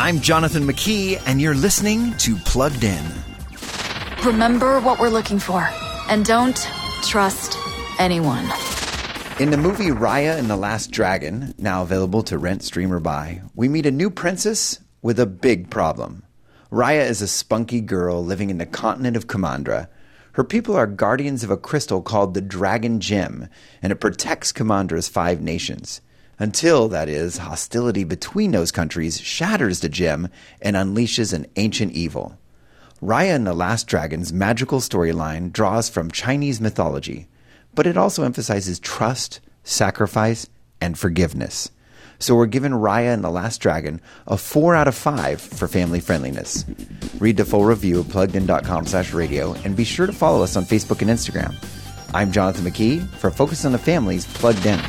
I'm Jonathan McKee, and you're listening to Plugged In. Remember what we're looking for, and don't trust anyone. In the movie Raya and the Last Dragon, now available to rent, stream, or buy, we meet a new princess with a big problem. Raya is a spunky girl living in the continent of Kumandra. Her people are guardians of a crystal called the Dragon Gem, and it protects Kumandra's five nations. Until, that is, hostility between those countries shatters the gem and unleashes an ancient evil. Raya and the Last Dragon's magical storyline draws from Chinese mythology, but it also emphasizes trust, sacrifice, and forgiveness. So we're giving Raya and the Last Dragon a 4 out of 5 for family friendliness. Read the full review at pluggedin.com slash radio and be sure to follow us on Facebook and Instagram. I'm Jonathan McKee for Focus on the Family's Plugged In.